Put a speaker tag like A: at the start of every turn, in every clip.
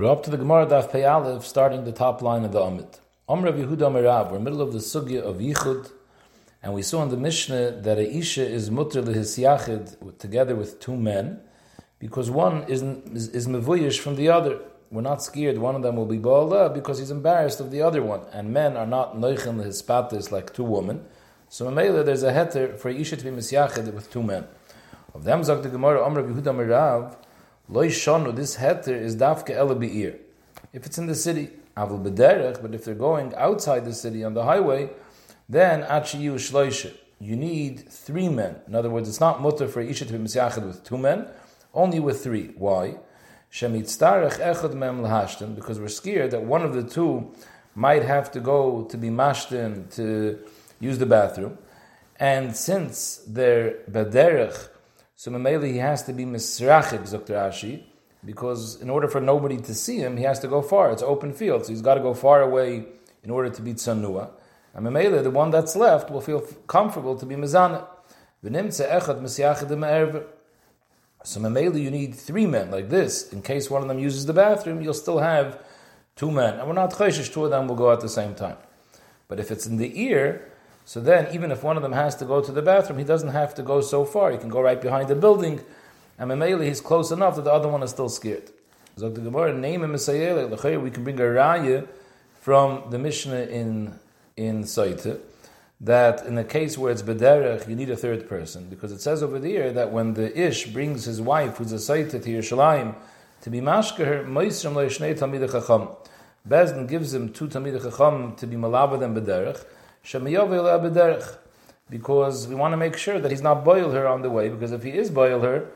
A: We're up to the Gemara Daf Pei Aleph, starting the top line of the Amid. Amr Yehuda Merav, we're middle of the Sugya of Yichud, and we saw in the Mishnah that a Isha is mutter lehis yachid together with two men, because one is, is, is mevuyish from the other. We're not scared one of them will be Ba'ala because he's embarrassed of the other one, and men are not noichen lehis patis like two women. So Mamela, there's a heter for Isha to be misyachid with two men. Of them, Zog the Gemara, Amr Yehuda Merav, Loy shonu, this heter is dafke ele. If it's in the city, avul bederech, but if they're going outside the city on the highway, then achiyu shloishe. You need three men. In other words, it's not mutter for isha to be misyachid with two men, only with three. Why? Shemitztarech echad mem lahashten, because we're scared that one of the two might have to go to be mashten to use the bathroom. And since they're bederech, so Mamela he has to be misrachik, Dr. Ashi, because in order for nobody to see him, he has to go far. It's open field, so he's got to go far away in order to be tzanua. And Mamela, the one that's left, will feel comfortable to be mizana. So Mamela, you need three men like this. In case one of them uses the bathroom, you'll still have two men. And we're not chayshish, two of them will go at the same time. But if it's in the ear, so then, even if one of them has to go to the bathroom, he doesn't have to go so far. He can go right behind the building, and Mameli, he's close enough that the other one is still scared. So the Gemara name him We can bring a raya from the Mishnah in in Saita that in a case where it's bederech, you need a third person because it says over there that when the ish brings his wife, who's a Saita, to Yerushalayim to be mashker her, moisrim leishnei tamid chacham. Bezdin gives him two tamid chacham to be malavad and bederech because we want to make sure that he's not boil her on the way, because if he is boil her,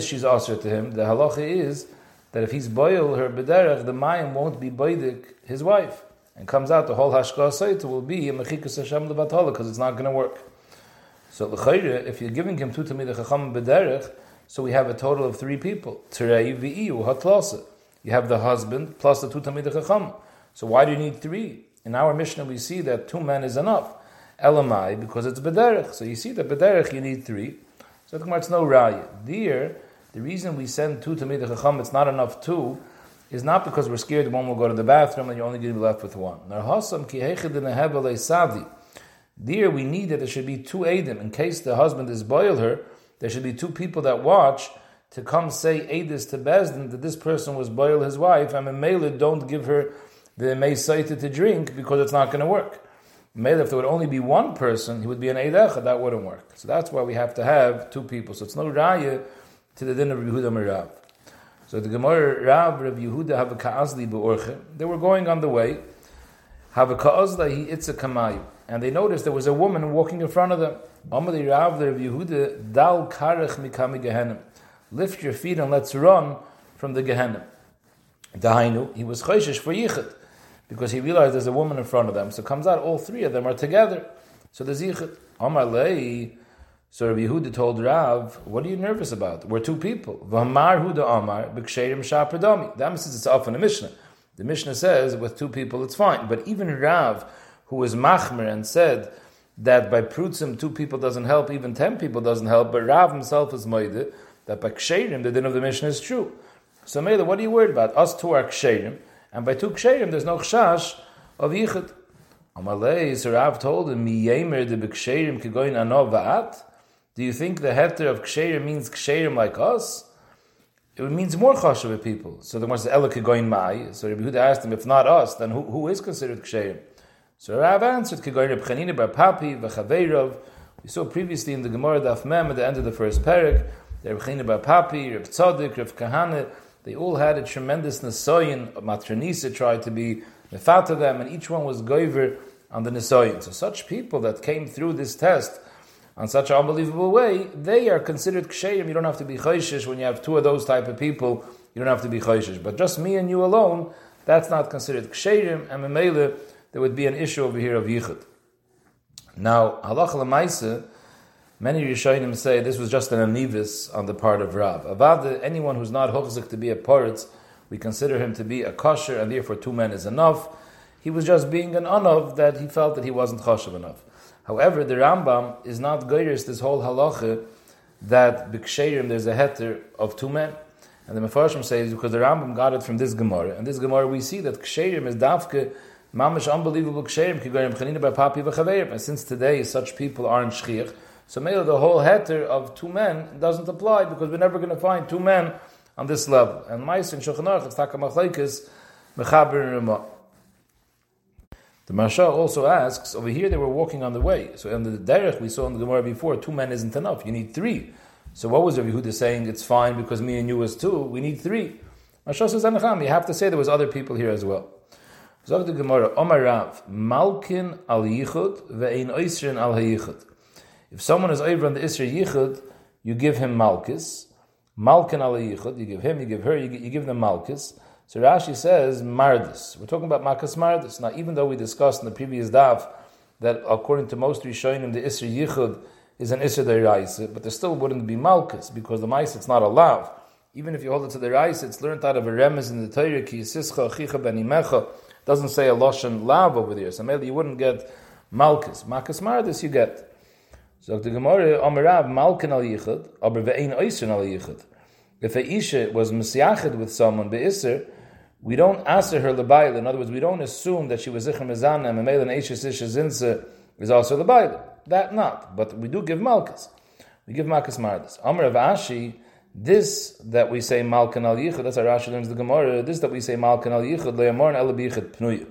A: she's also to him. The halacha is that if he's boil her bederech, the mayim won't be boidik his wife. And comes out the whole hashkah saita will be a mechikas Hashem lebatala, because it's not going to work. So l'chayre, if you're giving him two tamid chacham bederech, so we have a total of three people. Terei. You have the husband plus the two tamid chacham. So why do you need three? In our Mishnah, we see that two men is enough. Elamai, because it's bederech. So you see that bederech, you need three. So it's no raya. There, the reason we send two to Tamid Chacham, it's not enough two, is not because we're scared one will go to the bathroom and you're only going to be left with one. There, we need that there should be two Adim. In case the husband is boil her, there should be two people that watch to come say Adis to Bezdin that this person was boil his wife, I and Mamela don't give her the Meisaita to drink because it's not going to work. Maybe if there would only be one person, he would be an Eidecha, that wouldn't work. So that's why we have to have two people. So it's no Raya to the din of Yehuda Merav. So the Gemara Rav Rav Yehuda have a Ka'azli Be'orche. They were going on the way. Have a Ka'azla he itza Kamayu. And they noticed there was a woman walking in front of them. Amali Rav Rav Yehuda Dal Karech Mikami Gehenim. Lift your feet and let's run from the Gehenim. Dahainu, he was chayshish for Yichud because he realized there's a woman in front of them. So comes out all three of them are together. So the Zichit, Amar Lei, so Rabbi Yehuda told Rav, what are you nervous about? We're two people. V'hamar Huda Amar, b'ksherim shapradami. That means it's off in the Mishnah. The Mishnah says with two people it's fine. But even Rav, who was machmer and said that by prutzim two people doesn't help, even ten people doesn't help, but Rav himself is moide, that by ksherim the din of the Mishnah is true. So Mela, what are you worried about? Us two are ksherim. And by two ksherim, there's no chash of yichud. Amalei, so Rav told him, Mi yemer de b'ksherim kegoyin anov va'at? Do you think the heter of ksherim means ksherim like us? It means more chashav people. So the one says, Ela kegoyin mai. So Rabbi Huda asked him, if not us, then who, who is considered ksherim? So Rav answered, kegoyin Reb Chanina bar Papi v'chaveirov. We saw previously in the Gemara Daf Mem at the end of the first parak, Reb Chanina bar Papi, Reb Tzadik, Reb Kahane, they all had a tremendous Nisoyin. Matranisa tried to be Mefata them, and each one was Goiver on the Nisoyin. So such people that came through this test on such an unbelievable way, they are considered Kshayim. You don't have to be Chayshish when you have two of those type of people. You don't have to be Chayshish. But just me and you alone, that's not considered Kshayim, and Memele, there would be an issue over here of Yichud. Now, Halach Lamaisa, Many Rishonim say this was just an anivis on the part of Rav. Avad, anyone who's not hochzik to be a poritz, we consider him to be a kosher, and therefore two men is enough. He was just being an anov that he felt that he wasn't choshev enough. However, the Rambam is not goyers this whole halacha that b'ksherim there's a heter of two men. And the Mefarshim says because the Rambam got it from this Gemara, and this Gemara we see that ksherim is dafke mamish unbelievable ksherim kigarim chanina by papi. And since today such people aren't shchiach, so maybe the whole heter of two men doesn't apply because we're never going to find two men on this level. And Ma'is in Shulchan Aruch it's takamachlekes mechaber the Marsha also asks, over here they were walking on the way. So in the derech we saw in the Gemara before, two men isn't enough. You need three. So what was Rabbi Yehuda saying? It's fine because me and you was two. We need three. Marsha says, Anacham, you have to say there was other people here as well. Zog the Gemara, Omar Rav, Malkin al Yichud ve'ein oisrin al hayichud. If someone is over on the Isra Yichud, you give him Malkis. Malkin al Yichud, you give him, you give her, you, give them Malkis. So Rashi says Mardis. We're talking about Makas Mardis. Now, even though we discussed in the previous daf that according to most Rishonim, the Isra Yichud is an Isra Deiraisa, but there still wouldn't be Malkas because the Mice it's not allowed. Even if you hold it to the Reis, it's learned out of a remez in the Torah, Ki Yisischa Chicha Ben doesn't say a Loshan Lav over there. So maybe you wouldn't get Malkas. Makas Mardis you get. So the Gemara, Amarav, Malkin al Yichud, aber ve'ein Oisrin al Yichud. If a Isha was Mesiachid with someone, Be'isr, we don't answer her lebayil. In other words, we don't assume that she was zichr mezana and memel and eishes zinse is also lebayil. That not, but we do give malchus. We give malchus mardis. Amr of Ashi, this that we say malkan al yichud, that's how Rashi learns the Gemara. This that we say malkan al yichud le'amor el bichud pnuya.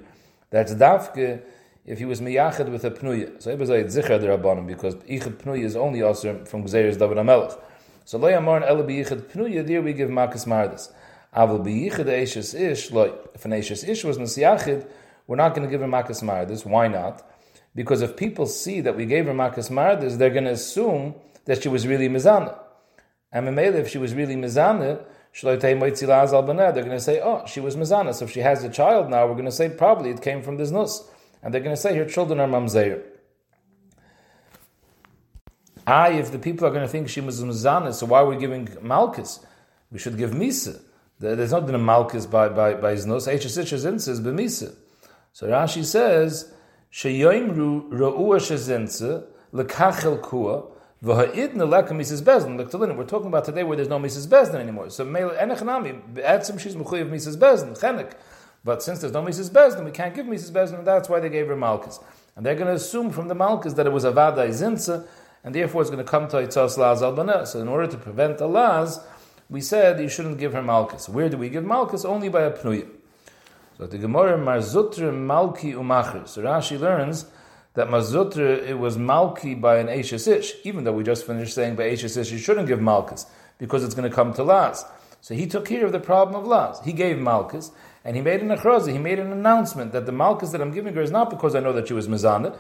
A: That's dafke if he was miyachid with a pnuya. So it was like zikr derabanim because ichud pnuya is only also from gzeres David Amelech. So le'amor el bichud pnuya. There we give malchus mardis. Aval biyichid eishes ish, like if an eishes ish was nesiyachid, we're not going to give him makas mardis. Why not? Because if people see that we gave her makas mardis, they're going to assume that she was really mizana. And Mamela, if she was really mizana, they're going to say, oh, she was mizana. So if she has a child now, we're going to say probably it came from this nus. And they're going to say your children are mamzeir. Ah, if the people are going to think she was mizana, so why are we giving malchus? We should give misa. There's not been a malchus by by by his nose. Hsich is b'misa. So Rashi says sheyoimru ra'ua shezinse lekachel kua v'ha'idna leka Mrs. Bezdin lektalin. We're talking about today where there's no Mrs. Bezdin anymore. So mele enechnami be'etzim she's mechuyev Mrs. Bezdin chenek. But since there's no Mrs. Bezdin, we can't give Mrs. Bezdin, that's why they gave her malchus. And they're going to assume from the malchus that it was avada zinse, and therefore it's going to come to itzos laz al So in order to prevent the laz we said you shouldn't give her malchus. Where do we give malchus? Only by a pnuya. So the Gemara Marzutra Malki Umacher. So Rashi learns that Marzutra it was Malki by an Ashes Ish, even though we just finished saying by Ashes Ish you shouldn't give malchus because it's going to come to Laz. So he took care of the problem of Laz. He gave malchus and he made an achrazi, he made an announcement that the malchus that I'm giving her is not because I know that she was mizanit,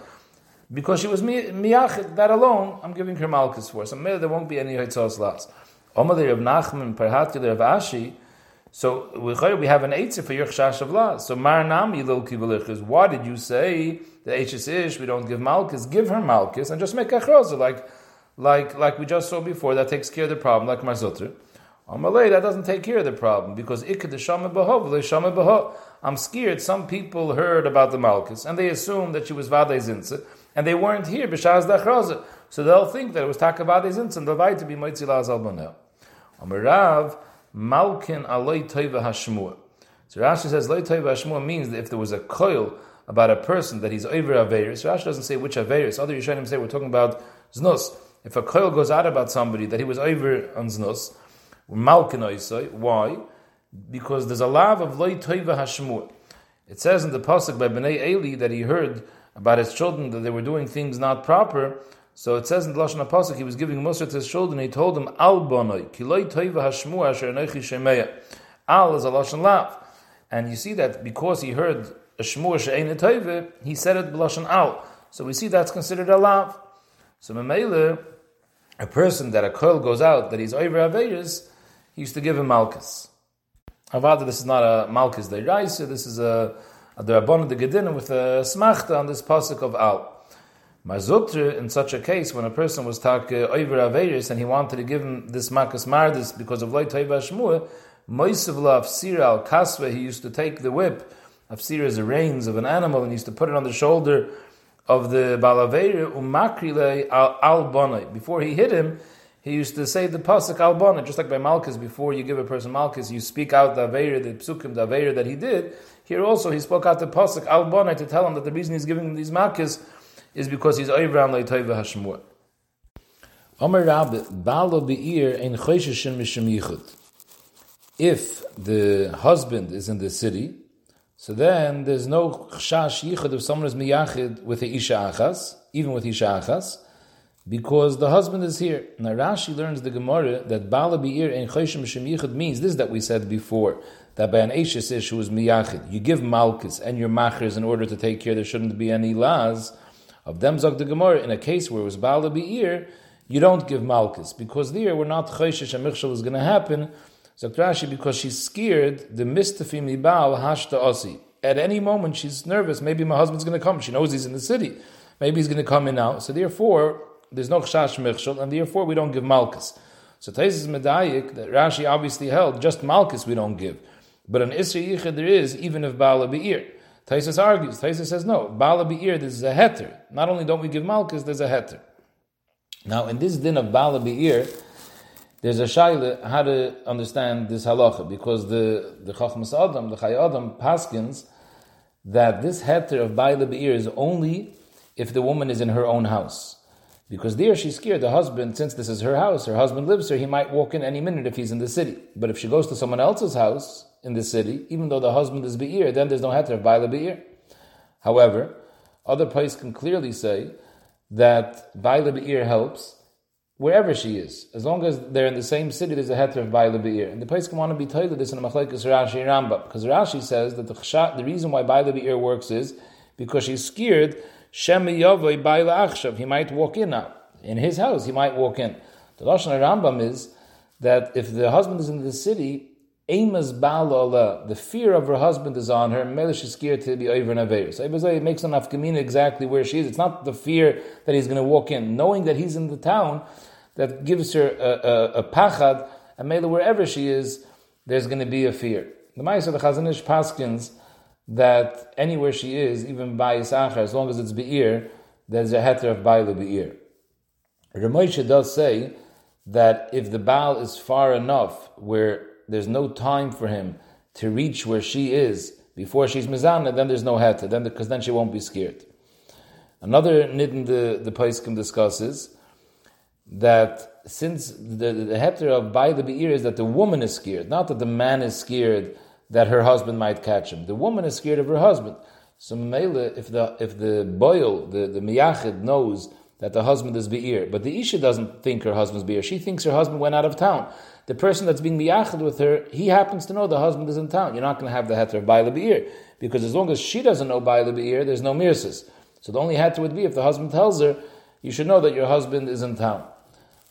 A: because she was miyachid, that alone I'm giving her malchus for. So maybe there won't be any hitzos Laz. Omalei of Nachman, Perhatile of Ashi. So we have an eitzah for your chash of. So Marnami lil kibalichis. Why did you say the H's ish we don't give malchus? Give her malchus and just make a chroza like like like we just saw before. That takes care of the problem, like Marzutr. Amalei that doesn't take care of the problem because. I'm scared. Some people heard about the malchus and they assumed that she was vade zinsa and they weren't here b'shaz dachroza. So they'll think that it was takavade zinsa and they'll to be moitzilah zalbanel. Amarav Malkin Aloi Toiva Hashmua. So Rashi says Loi Toiva Hashmua means that if there was a coil about a person that he's over Averis, Rashi doesn't say which Averis. Other Yishanim say we're talking about Znus. If a coil goes out about somebody that he was over on Znus, Malkin Oisoi, why? Because there's a love of Loi Toiva Hashmua. It says in the pasuk by Bnei Eli that he heard about his children that they were doing things not proper, so it says in the Lashon HaPasuk, he was giving Musa to his children, he told them, Al bonoi, kiloi toiva hashmu asher nechi shemeya. Al is a Lashon Lav. And you see that because he heard a shmu she'ein toiva, he said it b'Lashon Al. So we see that's considered a Lav. So Mamela, a person that a coil goes out, that he's over Averis, he used to give him Malchus. Avada, this is not a Malchus de Raisa, this is a, a Derabon de Gedin with a smachta on this pasuk of Al. Marzutra, in such a case, when a person was tak uh, over Averis and he wanted to give him this makas mardis because of loy toiva shmua, moisavla sira al kasva, he used to take the whip of as the reins of an animal and he used to put it on the shoulder of the balaveir umakrile al bonai. Before he hit him, he used to say the pasuk albana, just like by Malchus, before you give a person Malchus, you speak out the Aveir, the psukim, the Aveir that he did. Here also, he spoke out the pasuk albana to tell him that the reason he's giving him these Malchus is because he's Oivram Leitoiva Hashemur. Omer Rabbi, Balo Be'ir ein Chosheshin Mishim Yichud. If the husband is in the city, so then there's no Chshash Yichud if someone is Miyachid with the Isha Achas, even with Isha Achas, because the husband is here. Now Rashi learns the Gemara that Bala Be'ir ein Choshim Yichud means this that we said before, that by an Ashes issue who is Miyachid, you give Malchus and your Machers in order to take care there shouldn't be any laws of them Zog the Gemara, in a case where it was Bala Be'ir, you don't give Malchus, because there we're not Choshesh and Michshel is going to happen. Zog Rashi, because she's scared, the Mistafim Ibal Hashta Osi. At any moment she's nervous, maybe my husband's going to come. She knows he's in the city. Maybe he's going to come in now. So therefore, there's no Chash and therefore we don't give Malchus. So Taisis Medayik, that Rashi obviously held, just Malchus we don't give. But an Isra Yichid there is, even if Bala Be'ir. Taisus argues. Taisus says no. Bala Be'ir, this is a heter. Not only don't we give Malchus, there's a heter. Now, in this din of Bala Be'ir, there's a shaila how to understand this halacha because the the Chachmas Adam, the Chay Adam, paskins that this heter of Bala Be'ir is only if the woman is in her own house. Because there she's scared the husband, since this is her house, her husband lives there, he might walk in any minute if he's in the city. But if she goes to someone else's house, in the city, even though the husband is Be'ir, then there's no heter of Baila Be'ir. However, other places can clearly say that Baila Be'ir helps wherever she is. As long as they're in the same city, there's a heter of Baila Be'ir. And the place can want to be told this in a Machlekes Rashi Rambam, because Rashi says that the, the reason why Baila Be'ir works is because she's scared He might walk in now. In his house, he might walk in. The Lashon Rambam is that if the husband is in the city, the fear of her husband is on her, Mele she's scared to be over an Aveir. So it makes an Afkamina exactly where she is. It's not the fear that he's going to walk in, knowing that he's in the town, that gives her a, a, a pachad, and Mele wherever she is, there's going to be a fear. The Ma'is of the Chazon Ish Paskins, that anywhere she is, even by Yisachar, as long as it's Be'ir, there's a heter of Bailu Be'ir. Ramosha does say that if the Baal is far enough where there's no time for him to reach where she is before she's mizana, then there's no heta, then because then she won't be scared. Another nidin the the Paiskim discusses that since the, the heter of by beir is that the woman is scared, not that the man is scared that her husband might catch him. The woman is scared of her husband. So Mele, if the if the boil, the, the miyachid knows that the husband is beir, but the isha doesn't think her husband's beir, she thinks her husband went out of town the person that's being miyachad with her, he happens to know the husband is in town. You're not going to have the heter of Baila Be'ir, because as long as she doesn't know Baila Be'ir, there's no mirsis. So the only heter would be if the husband tells her, you should know that your husband is in town.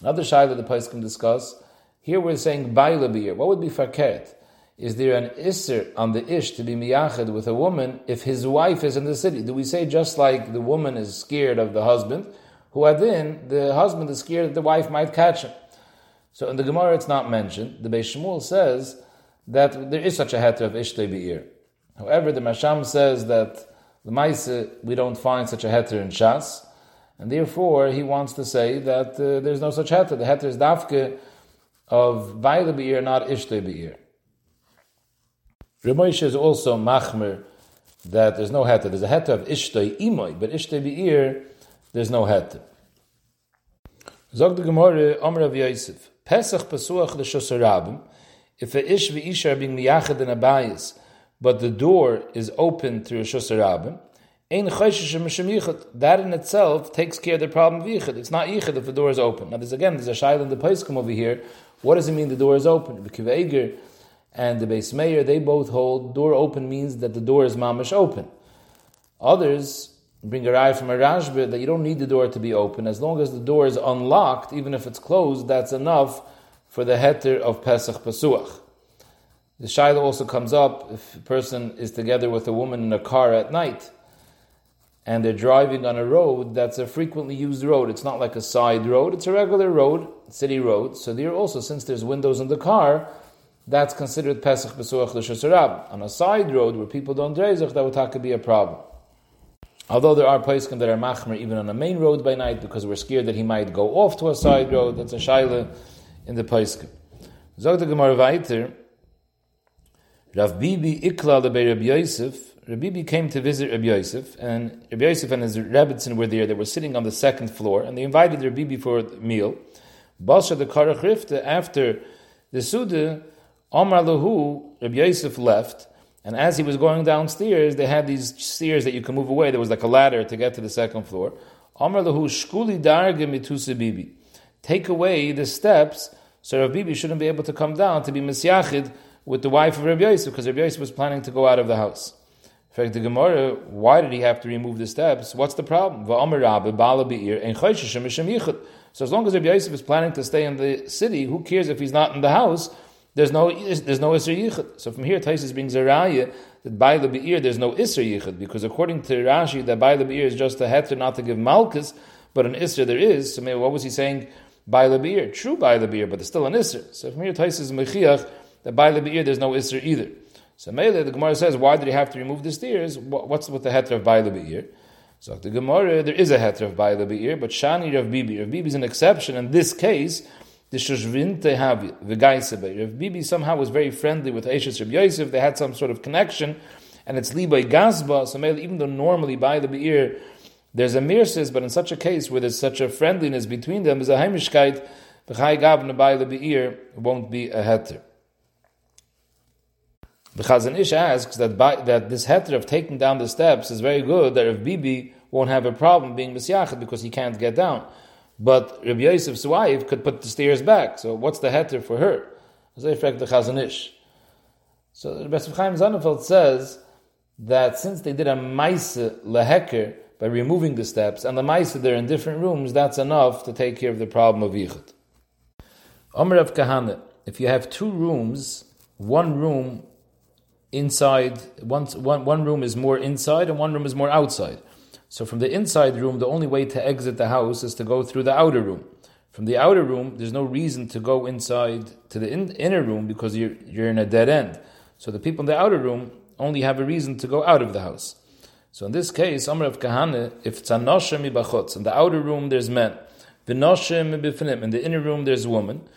A: Another that the place can discuss, here we're saying Baila Be'ir. What would be fakert? Is there an isser on the ish to be miyachad with a woman if his wife is in the city? Do we say just like the woman is scared of the husband, who adin, the husband is scared that the wife might catch him? So in the Gemara, it's not mentioned. The Beis Shmuel says that there is such a heter of Ishtei Be'ir. However, the Masham says that the Maise, we don't find such a heter in Shas, and therefore he wants to say that uh, there's no such heter. The heter is dafke of Vaile Be'ir, not Ishtei Be'ir. Ramosha is also machmer that there's no heter. There's a heter of Ishtei Imoy, but Ishtei Be'ir, there's no heter. Zog the Gemara, Omer of Yosef. Pesach Pesuach L'Shosarabim, if a ish v'isha are being miyachad in a bayis, but the door is open through a Shosarabim, Ein That in itself takes care of the problem of yichud. It's not yichud if the door is open. Now, there's again, there's a shaila in the Paiskum over here. What does it mean the door is open? Kiveger and the Beis Meir, they both hold door open means that the door is mamish open. Others bring a raya from a Rashba that you don't need the door to be open. As long as the door is unlocked, even if it's closed, that's enough for the heter of Pesach Pesuach. The Shaila also comes up if a person is together with a woman in a car at night and they're driving on a road that's a frequently used road. It's not like a side road, it's a regular road, city road. So there also, since there's windows in the car, that's considered Pesach Pesuach L'Shasarab. On a side road where people don't drezach, that would be a problem. Although there are poskim that are machmer even on a main road by night because we're scared that he might go off to a side road. That's a shaila in the poskim. Zog the Gemara weiter. Rav Bibi ikla lebei Rabbi Yosef. Rabbi Bibi came to visit Rabbi Yosef, and Rabbi Yosef and his Rebbitzin were there. They were sitting on the second floor, and they invited Rabbi Bibi for a meal. Basha the Karach Rifta, after the Suda, Omar Lahu, Rabbi Yosef left, and as he was going downstairs, they had these stairs that you can move away. There was like a ladder to get to the second floor. Omar Lahu, Shkuli Darga Mitusa Bibi. Take away the steps so Rabbi Bibi shouldn't be able to come down to be Misyachid with the wife of Rabbi Yosef, because Rabbi Yosef was planning to go out of the house. In fact, the Gemara, why did he have to remove the steps? What's the problem? So as long as Rabbi Yosef is planning to stay in the city, who cares if he's not in the house? There's no there's no Isser Yichud. So from here, Taisus brings a raya that by the Be'ir there's no Isser Yichud, because according to Rashi, that by the Be'ir is just a heter not to give Malchus, but an Isser there is. So maybe what was he saying? By the Be'ir. True by the Be'ir, but there's still an Isser. So from here, Taisus Mechiach, that by the Be'ir there's no Isser either. So Mele, the Gemara says, why did he have to remove the steers? What's with the heter of Baila Be'ir? So the Gemara, there is a heter of Baila Be'ir, but Shani Rav Bibi. Rav Bibi is an exception. In this case, the Shushvinte Havi, the Gaisebe. Rav Bibi somehow was very friendly with Eishes Rav Yosef. They had some sort of connection, and it's Libay Gazba. So Mele, even though normally by the Be'ir, there's a mirsis, but in such a case where there's such a friendliness between them, is a Heimishkeit, the Chai Gavna the Be'ir won't be a heter. The Chazon Ish asks that by, that this heter of taking down the steps is very good. That if Bibi won't have a problem being misyached because he can't get down, but Rabbi Yosef's wife could put the stairs back. So what's the heter for her? So the Rebbe Chaim Sonnenfeld says that since they did a maise leheker by removing the steps, and the maise they're in different rooms, that's enough to take care of the problem of yichud. Omer of Kahane, if you have two rooms, one room inside, one, one, one room is more inside and one room is more outside. So from the inside room, the only way to exit the house is to go through the outer room. From the outer room, there's no reason to go inside to the in, inner room because you're, you're in a dead end. So the people in the outer room only have a reason to go out of the house. So in this case, Amr of Kahane, if it's a noshem ibachotz, in the outer room there's men, the noshem in the inner room there's woman,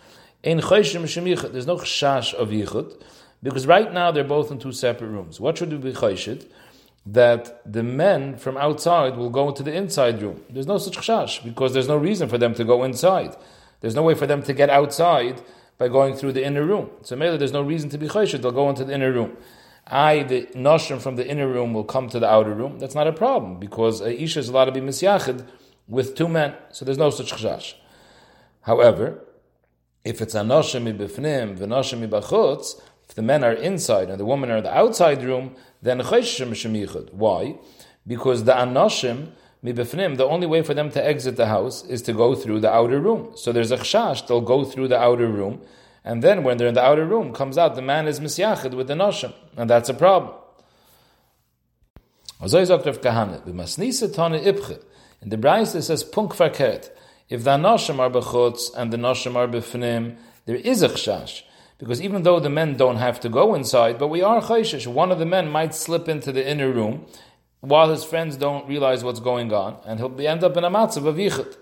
A: there's no chash of yichud, because right now they're both in two separate rooms. What should we be chayshit? That the men from outside will go into the inside room. There's no such chash because there's no reason for them to go inside. There's no way for them to get outside by going through the inner room. So maybe there's no reason to be chayshit. They'll go into the inner room. I, the noshim from the inner room, will come to the outer room. That's not a problem because a isha is allowed to be misyachid with two men. So there's no such chash. However, if it's a noshim ibifnim v'noshim ibachutz, if the men are inside and the women are in the outside room, then Why? Because the anoshim mibefnim, the only way for them to exit the house is to go through the outer room. So there's a chash, they'll go through the outer room, and then when they're in the outer room, comes out the man is misyachid with the noshim, and that's a problem. In the Braise it says punk verkehrt. If the anoshim are bechutz and the noshim are befnim, there is a chash. Because even though the men don't have to go inside, but we are chayshish, one of the men might slip into the inner room while his friends don't realize what's going on, and he'll be, end up in a matzav of yichud.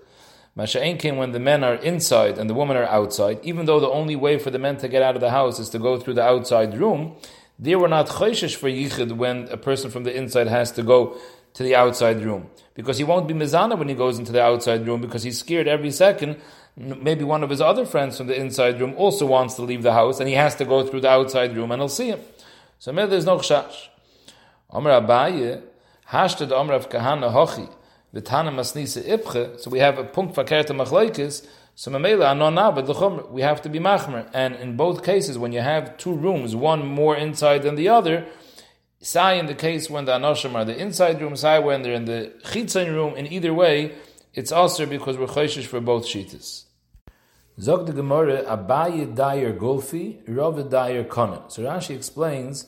A: Masha'en came when the men are inside and the women are outside, even though the only way for the men to get out of the house is to go through the outside room, they were not chayshish for yichud when a person from the inside has to go to the outside room. Because he won't be mizana when he goes into the outside room because he's scared every second maybe one of his other friends from the inside room also wants to leave the house and he has to go through the outside room and he'll see him. So maybe there's no chash. Amr Abaye, hashtag Amr of Kahana Hochi, Vitana Masnisa Ipche, so we have a punkt verkehrte machlaikis, so Mamela Anonabed the we have to be machmer. And in both cases, when you have two rooms, one more inside than the other, Sai in the case when the Anoshim are the inside room, Sai when they're in the Chitzon room, in either way, it's also because we're chayshish for both shitas. Zog the Gemara, Abaye Dayer Golfi, Rav Dayer Konan. So Rashi explains,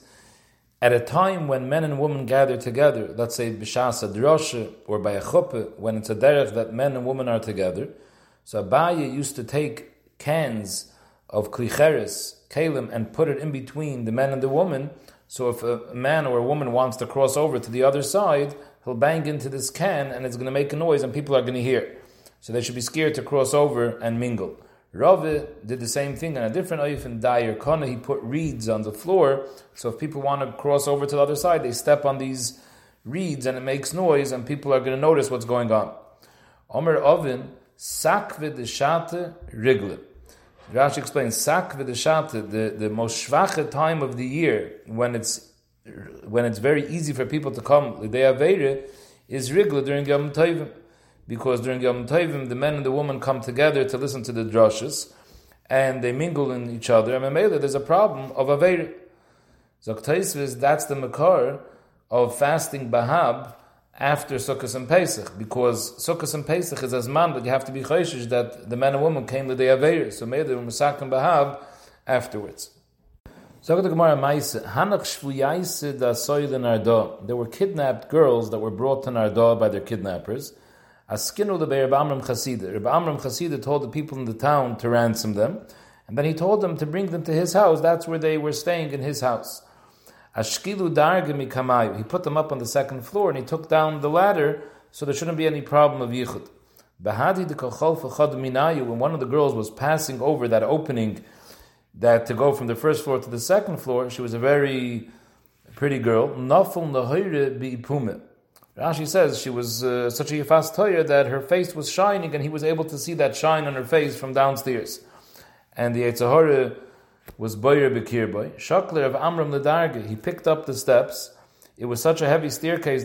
A: at a time when men and women gather together, let's say Bishas Drosha or by a chuppah, when it's a derech that men and women are together, so Abaye used to take cans of klicheres, kalim, and put it in between the men and the woman. So if a man or a woman wants to cross over to the other side, he'll bang into this can and it's going to make a noise and people are going to hear. So they should be scared to cross over and mingle. Rava did the same thing on a different oif in Dyer Kona. He put reeds on the floor, so if people want to cross over to the other side, they step on these reeds and it makes noise, and people are going to notice what's going on. Omer Ovin, sakve de shate rigle. Rashi explains sakve de shate, the, the most shvache time of the year when it's when it's very easy for people to come, the day is rigle during Yom Tovim because during Yom Tovim, the men and the woman come together to listen to the drushes, and they mingle in each other. And Mamela, there's a problem of Aveir. Zoktaisvis, that's the makar of fasting Bahab after Sukkot and Pesach, because Sukkot and Pesach is as man that you have to be chayshish that the man and woman came the day Aveir. So maybe they were Bahab afterwards. There were kidnapped girls that were brought to Nehardea by their kidnappers. Askinu the Reb Amram Chasida. Reb Amram Chasida told the people in the town to ransom them, and then he told them to bring them to his house. That's where they were staying in his house. Ashkilu Dargami Kamayu. He put them up on the second floor and he took down the ladder so there shouldn't be any problem of yichud. Bahadi de Minayu, when one of the girls was passing over that opening that to go from the first floor to the second floor, she was a very pretty girl. Naful Nahire Bi Rashi says she was uh, such a fast toyer that her face was shining and he was able to see that shine on her face from downstairs. And the Eitzahara was Boyer Bekir Boy. Shakler of Amram Ledarge, he picked up the steps. It was such a heavy staircase,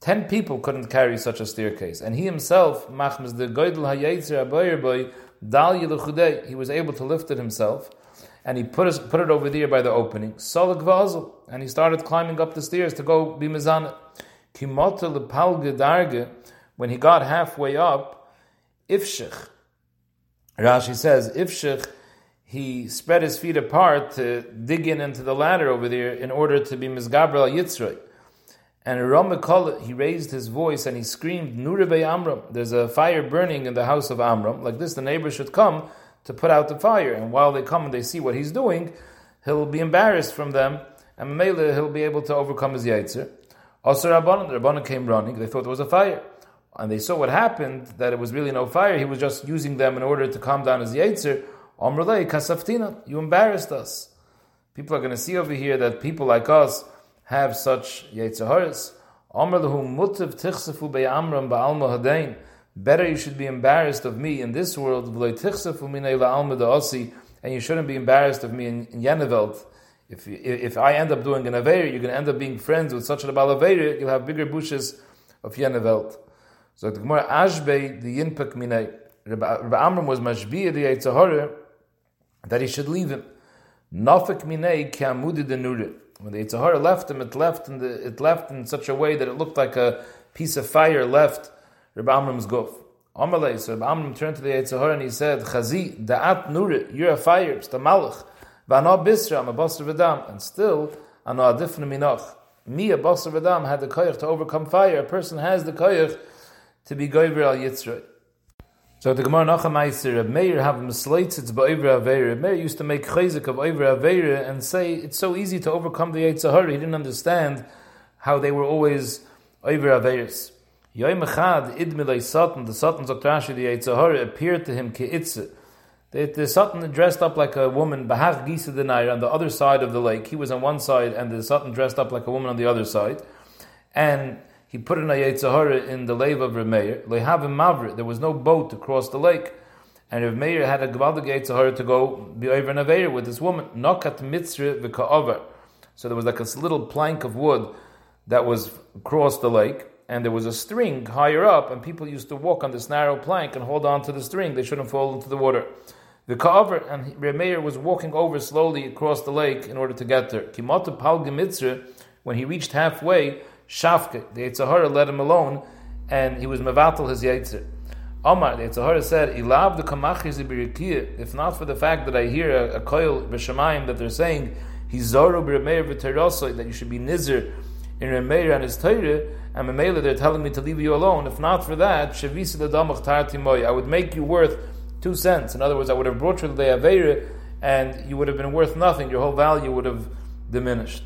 A: Ten people couldn't carry such a staircase. And he himself, Machmas the Goydel Hayetzer Boyer Boy, he was able to lift it himself and he put, put it over there by the opening. Salag vazel, and he started climbing up the stairs to go be mizana. Kimota lepalge darge, when he got halfway up, ifshich. Rashi says ifshich. He spread his feet apart to dig in into the ladder over there in order to be mizgabrel yitzray. And Ramekol, he raised his voice and he screamed, Nurebe Amram. There's a fire burning in the house of Amram. Like this, the neighbor should come to put out the fire. And while they come and they see what he's doing, he'll be embarrassed from them, and Mele he'll be able to overcome his yaitzer. Also, Rabbanon, the Rabbanon came running. They thought there was a fire, and they saw what happened. That it was really no fire. He was just using them in order to calm down his yaitzer. Omrlei kasaftina, you embarrassed us. People are going to see over here that people like us have such yaitzaharis. Omrlehu mutav tichsefu be'amram ba'alma hadain. Better you should be embarrassed of me in this world, and you shouldn't be embarrassed of me in, in. If, if I end up doing an Aveir, you're going to end up being friends with such a Baal Aveir, you'll have bigger bushes of Yenevelt. So the Gemara Ashbe, the Yinpak Minay, Rabbi Amram was Mashbiya, the Yitzhahara, that he should leave him. Nafik Minay Kiamudi Denure. When the Yitzhahara left him, it left, in the, it left in such a way that it looked like a piece of fire left Rabbi Amram's guf. Amalei, so Rabbi Amram turned to the Yitzhahar and he said, Chazi, da'at nure, you're a fire, it's the malach. V'ana bisra, I'm a basar v'dam. And still, ana adifna minach. Me, a basar v'dam, had the koyach to overcome fire. A person has the koyach to be goyver al yitzray. So the Gemara Nachamaiser, Reb Meir have mislates it's ba'ivra aveira. Reb Meir used to make chayzik of ivra aveira and say it's so easy to overcome the Yitzhahar. He didn't understand how they were always ivra aveiras. Yoim Echad Idmilei Satan, the Satan Zoktrashi, the Yitzhahara, appeared to him Ke'itze. The, the Satan dressed up like a woman, Bahach Gisa Denair, on the other side of the lake. He was on one side, and the Satan dressed up like a woman on the other side. And he put in a in the lave of Remeir. Lehavim Mavri, there was no boat to cross the lake. And Rav Meir had a Gvaldig Yitzhahara to go be over an Aveir with this woman. Nokat Mitzri V'Ka'over. So there was like a little plank of wood that was across the lake and there was a string higher up, and people used to walk on this narrow plank and hold on to the string. They shouldn't fall into the water. The cover and Remeir was walking over slowly across the lake in order to get there. Kimata Pal Gemitzre, when he reached halfway, Shafke, the Yitzhahara let him alone, and he was Mevatel his Yitzhar. Omar, the Yitzhahara said, Ilav the Kamachiz if not for the fact that I hear a, a koil that they're saying, Hizaru b'Remeir v'terosoi, that you should be Nizr in Remeir and his Torah, and Mamela they're telling me to leave you alone. If not for that, Shavisa the Damach I would make you worth two cents. In other words, I would have brought you to the Aveira, and you would have been worth nothing. Your whole value would have diminished.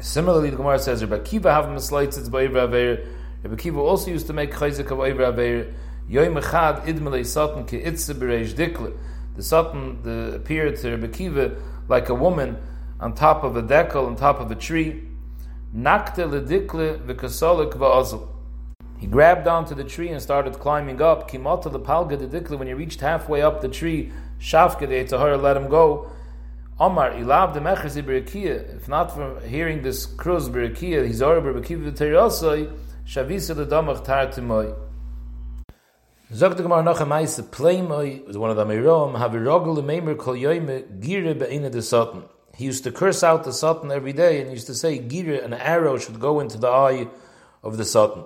A: Similarly, the Gemara says Rabbi Kiva have mislights it's by Rabbi Rabbi Kiva also used to make chayzik of Oivra Aveir. Yoim Echad Idmele Satan Ki Itze Dikle. The Satan appeared to Rabbi Kiva like a woman on top of a decal, on top of a tree. Nakte Ledikle V'kasolik V'azl. He grabbed onto the tree and started climbing up. Kimata the palga the. When he reached halfway up the tree, Shafke the Eitzahara let him go. Omar ilav the mechers If not for hearing this cruz berakia, he's already berakia v'teriyosoi. Shavisa the damach tar timoy. Zogt gemar noch a meise playmoy was one of the mirom have a rogel meimer kol yoyme gire beine de. He used to curse out the Sultan every day and used to say gire an arrow should go into the eye of the Sultan.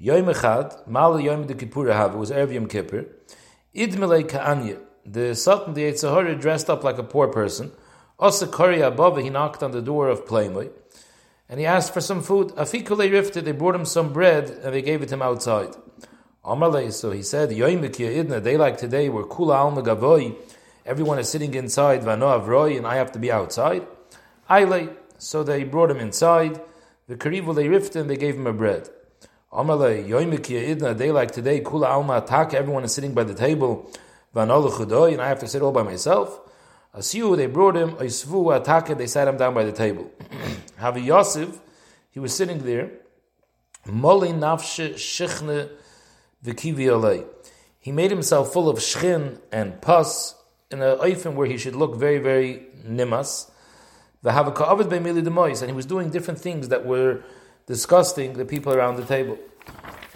A: Yoyme chad mal yoyme de kippur have was erev yom kippur. Ka'anya. The Sultan, the Yitzhahara dressed up like a poor person. Osa kari above he knocked on the door of playmoy and he asked for some food. Afikule rifted, they brought him some bread and they gave it him outside. Amalei, so he said, idna, day like today, where kula alma gavoy, everyone is sitting inside, vano avroy, and I have to be outside. Aile, so they brought him inside, the karivu they rifted and they gave him a bread. Amalei, idna, day like today, kula alma atak, everyone is sitting by the table, vano and I have to sit all by myself. Asiu, they brought him, Isvu Ataka, they sat him down by the table. Havi Yosef, he was sitting there, Moli Nafshe Shichne Vikivi He made himself full of shchin and pus in a oifen where he should look very, very nimas. And he was doing different things that were disgusting the people around the table.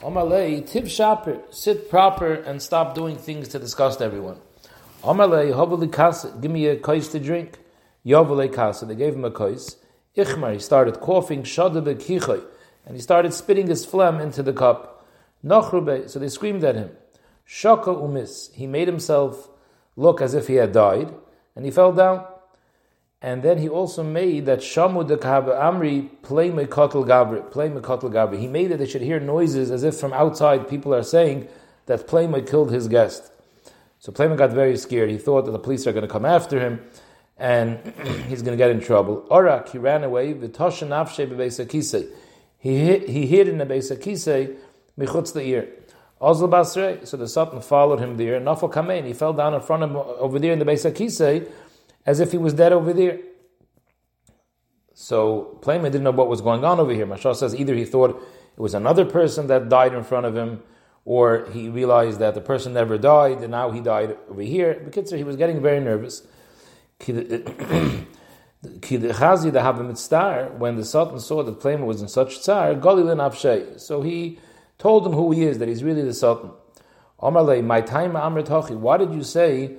A: Omalei, tiv shaper, sit proper and stop doing things to disgust everyone. Amalei hoveli kasa, give me a kais to drink. Yovele kasa, they gave him a kais. Ichmar, he started coughing, shadabe kichoy, and he started spitting his phlegm into the cup. Nachrube, so they screamed at him. Shaka umis, he made himself look as if he had died, and he fell down. And then he also made that Shamu de Amri play Mekotl Gabri, play Mekotl Gabri. He made that they should hear noises as if from outside people are saying that Playma killed his guest. So Playman got very scared. He thought that the police are going to come after him and he's going to get in trouble. Orak, he ran away. He hid, he hid in the Beisakise, michutz the ear. Ozl Basre, so the Sultan followed him there. Nafal Kamein, he fell down in front of him over there in the Beisakise as if he was dead over there. So Playman didn't know what was going on over here. Mashal says either he thought it was another person that died in front of him, or he realized that the person never died and now he died over here. Bekitzer, he was getting very nervous. When the Sultan saw that Playman was in such tsar, so he told him who he is, that he's really the Sultan. my time Why did you say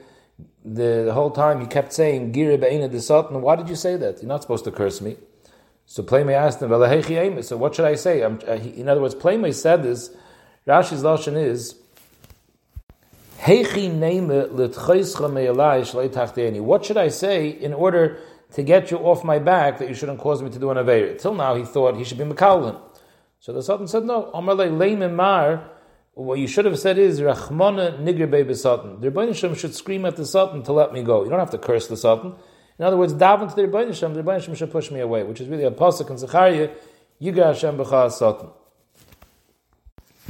A: the, the, whole time he kept saying Gira Be'ina the Sultan? Why did you say that? You're not supposed to curse me. So Playman asked him, So what should I say? Uh, he, in other words, Playman said this Rashi's lashon is What should I say in order to get you off my back that you shouldn't cause me to do an Aveir? Till now he thought he should be Makalin. So the Sultan said, No, Mar, what you should have said is Rachmana Nigr Baby Sultan. The Rebbeinu should scream at the Sultan to let me go. You don't have to curse the Sultan. In other words, daven to the Rebbeinu the Rebbeinu should push me away, which is really a pasuk in Zechariah, Yiga Hashem B'cha Sultan.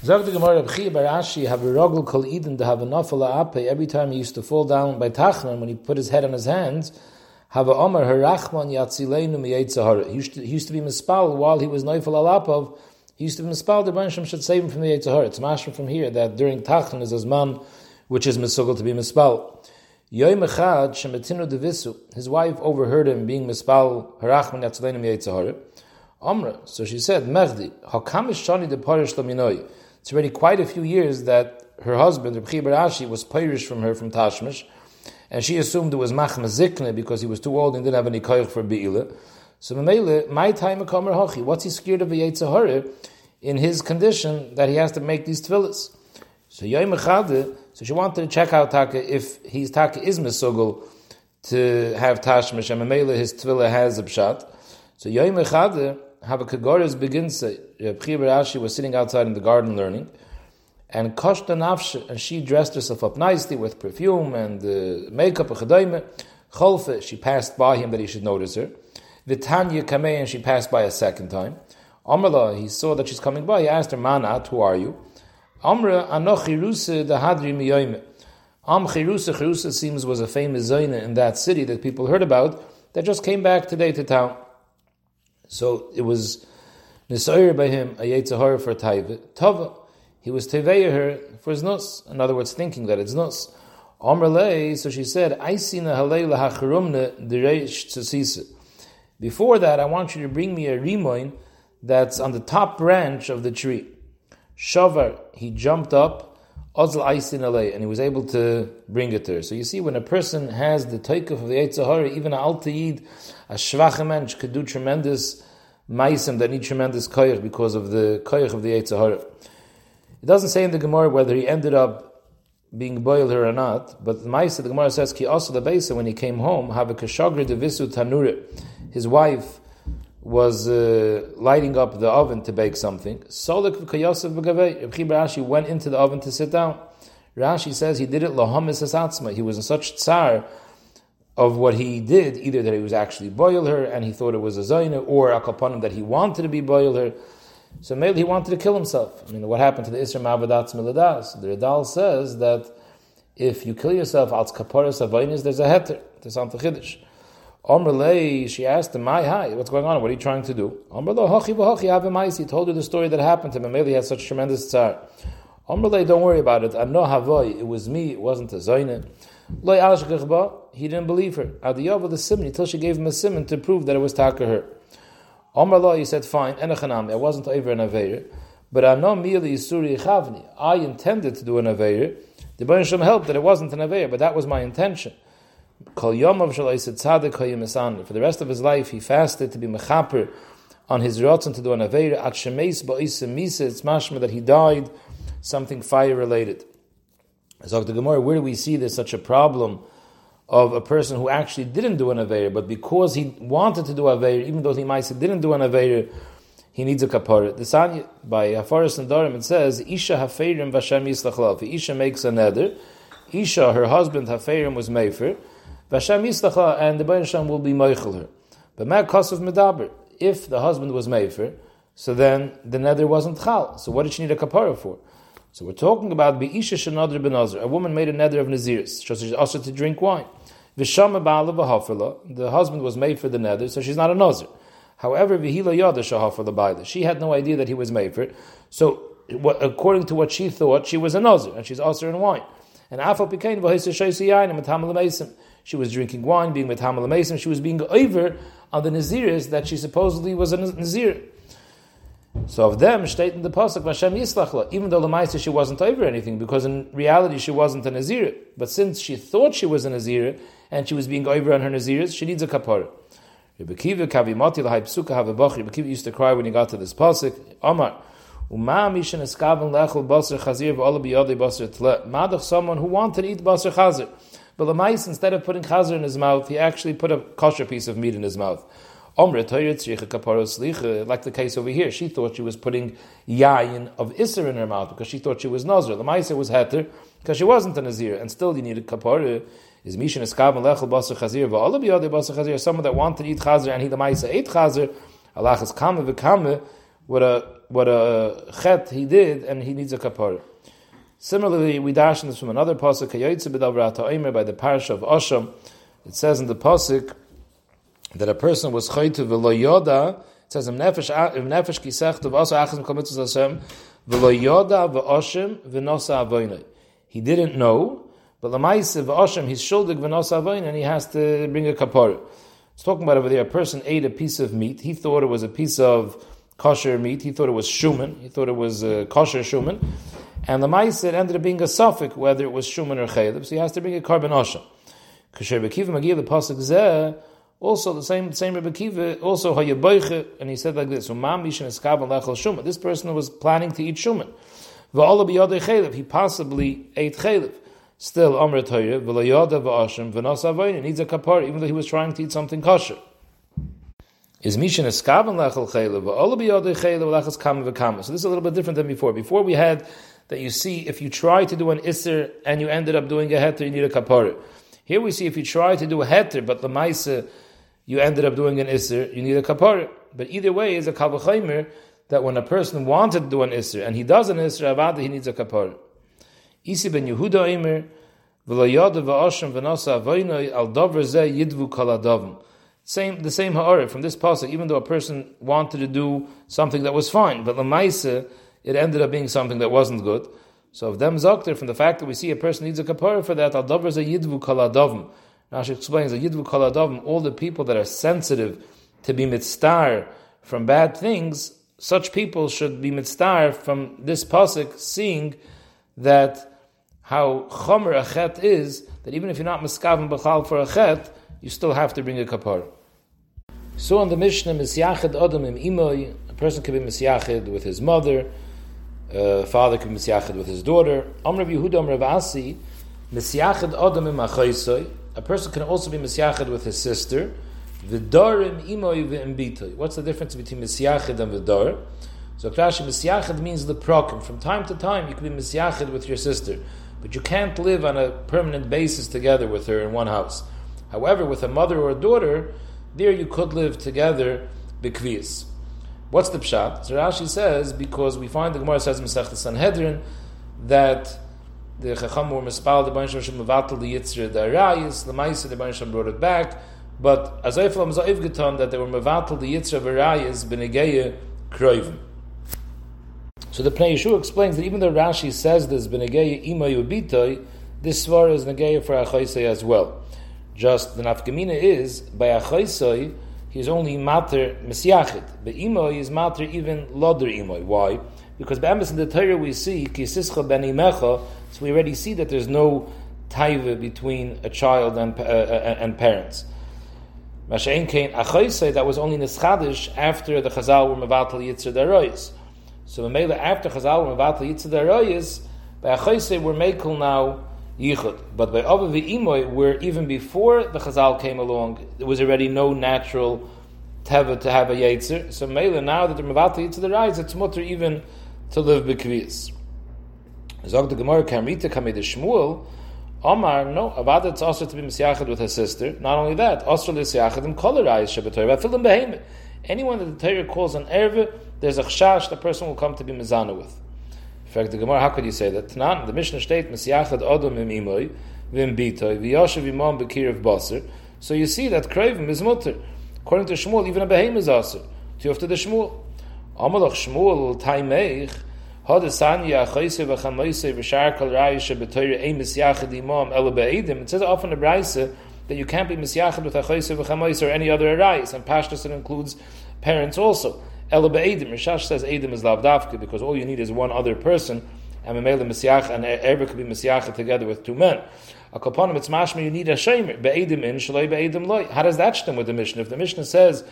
A: Zog the Gemara B'chi Barashi have a rogel kol eden to have ape every time he used to fall down by Tachman when he put his head on his hands have a Omer harachman yatzileinu miyetzahara. He used to, he used to be mispal while he was neifal alapov. He used to mispal. The Bansham should save him from the yetzahara. It's mashma from here that during Tachman is his man which is misugel to be mispal. Yoim echad shemetinu devisu. His wife overheard him being mispal harachman yatzileinu miyetzahara. Omra. So she said, Mechdi, hakamish shani de parish laminoi. It's already quite a few years that her husband, Reb Barashi, was Pirish from her from Tashmish, and she assumed it was Machma Zikne because he was too old and didn't have any koyach for Be'ila. So my time a Kamer Hachi, what's he scared of a Yetzahara in his condition that he has to make these tefillahs? So Yoim Echade, so she wanted to check out Taka if his Taka is Mesugel to have Tashmish, and Mamele his tefillah has a pshat. So Yoim Echade, have begins, Reb Rashi was sitting outside in the garden learning, and Koshta Nafsh, and she dressed herself up nicely with perfume and uh, makeup. Cholfe, she passed by him that he should notice her. Vitanya Kamei, and she passed by a second time. Amrla, he saw that she's coming by. He asked her, Manat, who are you? Amra Anochi Rusa the Hadri. Am Chirusa, Chirusa seems was a famous Zaina in that city that people heard about that just came back today to town. So it was Nisayir by him, a Yetzahar for. Tava, he was Teveya her for his nus. In other words, thinking that it's nus. Amrle, so she said, I seen a halayla hacharumna dereish tzasisa. Before that, I want you to bring me a rimoin that's on the top branch of the tree. Shavar, he jumped up, Ozl Aisin and he was able to bring it to her. So you see, when a person has the taikuf of the Eitzahari, even a Altayid, a Shvacha could do tremendous maisim that need tremendous koyach because of the koyach of the Eitzahari. It doesn't say in the Gemara whether he ended up being boiled her or not, but the Maisa, the Gemara says, Ki also the Beisa, when he came home, have a devisu tanure. His wife was uh, lighting up the oven to bake something. Solik v'kayosav b'gavei. Rashi went into the oven to sit down. Rashi says he did it lohamis asatzma. He was in such tsar of what he did, either that he was actually boil her and he thought it was a zayna, or a kapanim that he wanted to be boil her. So maybe he wanted to kill himself. I mean, what happened to the Isra Mavadatz Miladas? The Radal says that if you kill yourself, al kaparas avainis, there's a heter, there's something chiddush. Omrlei, she asked him, "My hi, what's going on? What are you trying to do?" Omrlo hachi v'hachi have He told her the story that happened to him, he had such tremendous tsar. Omrlei, don't worry about it. I know havoy. It was me. It wasn't a zoyne. Loi alashkechba. He didn't believe her. Adiyov the simon till she gave him a simon to prove that it was taka her. Omrlo, he said, "Fine, enachanami. I wasn't over an aveir, but I know merely yisuri chavni. I intended to do an aveir. The Baruch helped that it wasn't an aveir, but that was my intention." For the rest of his life, he fasted to be mechaper on his rotzen to do an aveira at shemeis ba'isim misa. It's mashma that he died something fire related. So the Gemara, where do we see there's such a problem of a person who actually didn't do an aveira, but because he wanted to do aveira, even though he might say didn't do an aveira, he needs a kapara. The Sanya by Hafaris and Darim it says Isha hafeirim v'Hashem yislachlav. Isha makes a neder. Isha, her husband hafeirim was mefer. Vashem Yislacha, and the Bayan Shem will be Meichel her. But Mad Kosov Medaber, if the husband was Mefer, so then the nether wasn't Chal. So what did she need a kapara for? So we're talking about Be'isha Shanadr Benazir. A woman made a nether of Naziris, so she's also to drink wine. Vishama Ba'ala V'hafela, the husband was made for the nether, so she's not a Nazir. However, Vihila Yada Shahafela Ba'ala, she had no idea that he was made for it. So according to what she thought, she was a Nazir, and she's also in wine. And Afal Pikain V'hisa Shaisi Yain, and she was drinking wine, being with Hamal Mason. She was being over on the Naziris that she supposedly was a Nazir. So of them, state in the pasuk, Hashem Yislachla, even though Lamaisa she wasn't over anything, because in reality she wasn't a Nazir. But since she thought she was a Nazir, and she was being over on her Naziris, she needs a kapara. Rebbe Kiva, Kavimati, Lahai Psuka, Havabach, Rebbe Kiva used to cry when he got to this pasuk, Omar, Uma mishan eskaven lechel basar chazir v'ola biyodei basar tle. Madach someone who wanted to eat basar chazir. But the mice, instead of putting chazer in his mouth, he actually put a kosher piece of meat in his mouth. Like the case over here, she thought she was putting yayin of iser in her mouth because she thought she was nazir. The ma'aser was heter because she wasn't a nazir, and still you needed kapara. Is mishin eskav lechel basar chazir va'olam biyodei basar chazir? Someone that wanted to eat chazer and he the ma'aser ate chazer. Allah is kame v'kame. What a what a chet he did, and he needs a kapara. Similarly, we dash in this from another pasuk, by the parish of Osham. It says in the pasuk that a person was chaytu v'lo yoda. It says im nefesh kisech tov also achas mekol Hashem v'lo yoda v'oshim v'nosa avoynei. He didn't know, but lamaise v'oshim he's shuldig v'nosa avoynei, and he has to bring a kapara. It's talking about over there. A person ate a piece of meat. He thought it was a piece of kosher meat. He thought it was shuman. He thought it was uh, kosher shuman. And the Maisid ended up being a suffix, whether it was Shuman or Chaleb, so he has to bring a carbon Osha. Kasher Bekiva Magir, the Pasuk Zeh, also the same same Rebbe Kiva, also Hayaboiche, and he said like this: Umam Mishan Eskav Lechel Shuman. This person was planning to eat Shuman. V'Ola Biyodei Chalev. He possibly ate Chalev. Still, Amr Torah, V'Layada V'Ashim V'Nas Avoyin. needs a kapar, even though he was trying to eat something kosher. Is Mishan Eskav Lechel Chalev V'Ola Biyodei Chalev Lechel Kam V'Kam. So this is a little bit different than before. Before we had that you see if you try to do an Isser and you ended up doing a Heter, you need a Kapara. Here we see if you try to do a Heter, but the Maisa, you ended up doing an Isser, you need a kapara. But either way, is a kavachaymer that when a person wanted to do an Isser and he does an Isser, he needs a kapara. Isi ben Yehuda Eimer. Same, the same ha'ara from this pasuk, even though a person wanted to do something that was fine, but lamaisa, it ended up being something that wasn't good. So if them zakter, from the fact that we see a person needs a kapara for that, al dover a yidvu kaladavim. Rashi explains that yidvu kaladavim, all the people that are sensitive to be mitzvah from bad things, such people should be mitzvah from this pasuk, seeing that how chomer a chet is, that even if you're not miskaven b'chal for a chet, you still have to bring a kapar. So on the Mishnah, misyached adam im imoy, a person can be misyached with his mother, a father can be misyached with his daughter. Amr Yehuda Amr Asi, misyached adam im a person can also be misyached with his sister, v'darim imoy v'imbitoy. What's the difference between misyached and v'dar? So Rashi, misyached means the prokim. From time to time, you can be misyached with your sister but you can't live on a permanent basis together with her in one house. However, with a mother or a daughter, there you could live together bikvias. What's the pshat? So Rashi says because we find the Gemara says in Masechet Sanhedrin that the Chacham were mispal the Baruch Hashem mevatel the Yitzra the Arayis the Ma'isa the Baruch brought it back, but as Eiflam Za'iv Geton that they were mevatel the Yitzra of Arayis b'negeya kroivim. So the Pnei Yeshua explains that even though Rashi says there's Benegei Imayu Bitoy, this svara is Negei for Achaisei as well. Just the Nafkamina is, by Achaisei, he's only Mater Mesiachid. But Imoy is Mater even Loder Imoy. Why? Because by in the Torah we see, Kisischa Ben Imecha, so we already see that there's no taiva between a child and, uh, uh, and parents. Masha'in Kain Achaisei, that was only Neschadish after the Chazal were Mevatel Yitzir Deroyis. So Mela after Chazal were Aroyes, by Achoise we're Mekel now Yichud. But by Ava Imoy, where even before the Chazal came along, there was already no natural teva to have a Yetzer. So Mela now that they're the Mavatla the Aroyes, it's mutter even to live Bekvias. Zog the Gemara Kamrita Kamid Shmuel, Omar, no, Avada it's also to be Misyachad with her sister. Not only that, also Misyachad in Kolarais Shabbatai, Vafilim Behemoth. Anyone that the Torah calls an Erve, there's a chashash the person will come to be mizana with. In fact, the Gemara, how could you say that? Tanan, the Mishnah state, Mesiyachad Odom im imoy, vim bitoy, v'yoshev imam bekir of So you see that craving is mutter. According to Shmuel, even a behem is aser. To after the Shmuel. Amalach Shmuel, taimeich, had sanya chayse v'chamoyse v'shar kol rayisha b'toyre ein misyachad imam ela be'edim. It says often in the that you can't be misyachad with a v'chamoyse or any other arayis. And Pashtus includes parents also. Ela be'edim. Rishash says edim is lavdavka because all you need is one other person, and memela misyach and ever could be misyach together with two men. A kaponim it's mashma you need a shemer be'edim in shaloi be'edim loy. How does that stem with the Mishnah? If the Mishnah says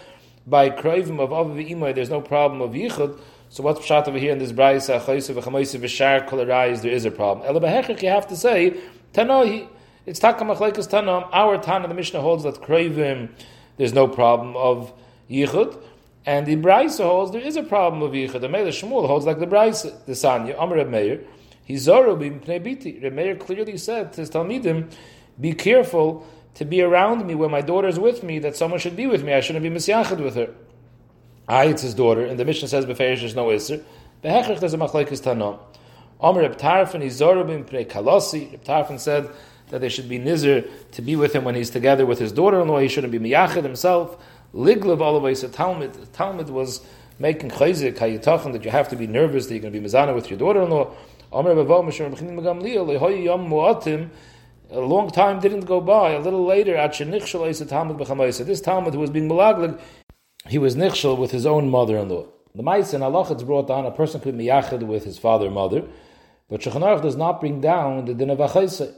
A: by kroivim of av v'imoy there's no problem of yichud, so what's pshat over here in this brayse achayse v'chamoyse v'shar kol there is a problem. Ela behechik you have to say tanohi. It's takamachlekes tanam. Our Tana the Mishnah holds that kroivim there's no problem of yichud. And the Braisa holds there is a problem of Yichud. The Meir Shmuel holds like the Braisa, the Sanya, Amr Reb Meir. He's Zoro b'mpnei biti. Reb Meir clearly said to his Talmidim, be careful to be around me when my daughter is with me, that someone should be with me. I shouldn't be misyachid with her. I, it's his daughter, and the mission says beferish there's no iser. Behechach there's a machlekes tanam. Amr Reb Tarfon, he's Zoro b'mpnei kalosi. Reb Tarfon said that they should be nizer to be with him when he's together with his daughter-in-law. He shouldn't be miyachid himself. Liglav always a Talmud. Talmud was making chayzik hayitachin that you have to be nervous that you're going to be mizana with your daughter-in-law. A long time didn't go by. A little later, Achenichshalaisa Talmud Bechamaisa. this Talmud who was being malaglig, he was nichshel with his own mother-in-law. The Ma'is in Allah it's brought down a person could be with his father and mother, but Shulchan does not bring down the din of achayseh.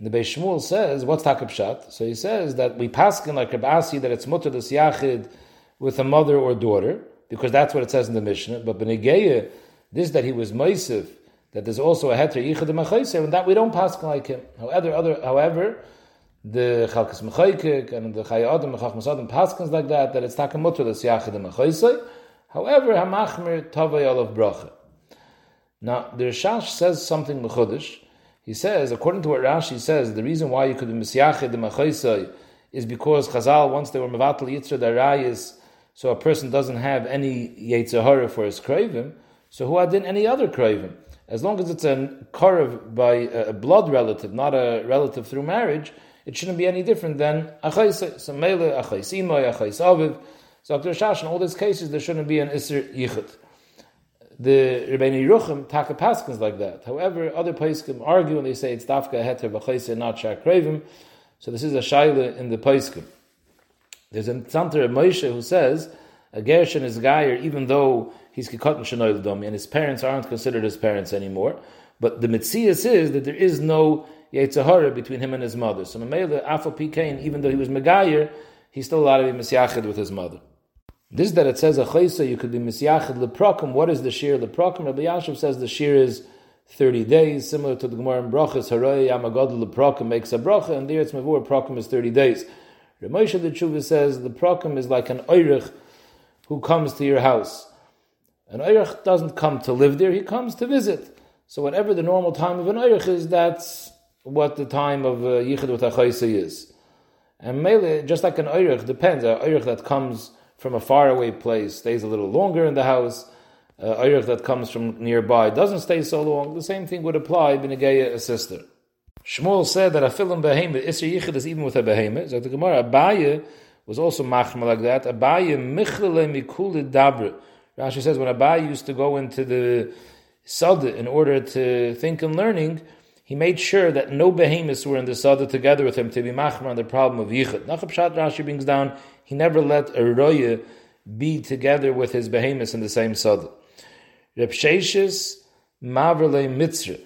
A: And the Beis Shmuel says, what's Takabshat? So he says that we paskin like Rabasi that it's mutter yachid with a mother or daughter, because that's what it says in the Mishnah. But Benegeya, this that he was Moisif, that there's also a heter yichud mechayse, and that we don't paskin like him. However, other, however, the Chalkas Mechaykik and the Chayadim Mechach Masadim paskins like that, that it's takamutter yachid mechayse. However, Hamachmir Tavay Olav Bracha. Now, the Rishash says something mechudish, he says, according to what Rashi says, the reason why you could be misyached the is because Chazal, once they were Mevatel Yitzra Darayis, so a person doesn't have any Yetzirah for his Kravim, so who had any other Kravim? As long as it's a Karav by a blood relative, not a relative through marriage, it shouldn't be any different than Achais, Samele, Achais Imoy, Achais Aviv. So Dr. Shash, in all these cases, there shouldn't be an Isser Yichud. The Rebbeinu Yeruchim taka paskins like that. However, other paiskim argue and they say it's dafka heter b'chayse not shakrevim. So this is a shaila in the paiskim. There's a Tzanter of Moshe who says a Gershon is Gayer even though he's Kikotan Shenoil Domi and his parents aren't considered his parents anymore. But the Mitzias is that there is no Yetzahara between him and his mother. So Mamela, Afal Pikain, even though he was Megayer, he's still allowed to be Misyachid with his mother. This is that it says a chaysa, you could be misyachid leprokim. What is the shear leprokim? Rabbi Yashiv says the shear is 30 days, similar to the Gemara in Brachas, Haray Amagad leprokim makes a bracha, and there it's mavur, prokim is 30 days. Ramosha the Tshuva says the prokim is like an oirich who comes to your house. An oirich doesn't come to live there, he comes to visit. So whatever the normal time of an oirich is, that's what the time of uh, yichud with a is. And mele, just like an oirich, depends. An oirich that comes from a faraway place stays a little longer in the house. Uh, that comes from nearby doesn't stay so long. The same thing would apply b'negeya a sister. Shmuel said that a film behemoth, Isser Yichid is even with a behemoth. So the Gemara, Abaye was also machma like that. Abaye michlele mikule dabre. Rashi says when Abaye used to go into the sada in order to think and learning, he made sure that no behemoths were in the sada together with him to be machma on the problem of Yichid. Nachab Rashi brings down he never let a roya be together with his behemoths in the same sada. Reb Sheshes Mavrle Mitzri.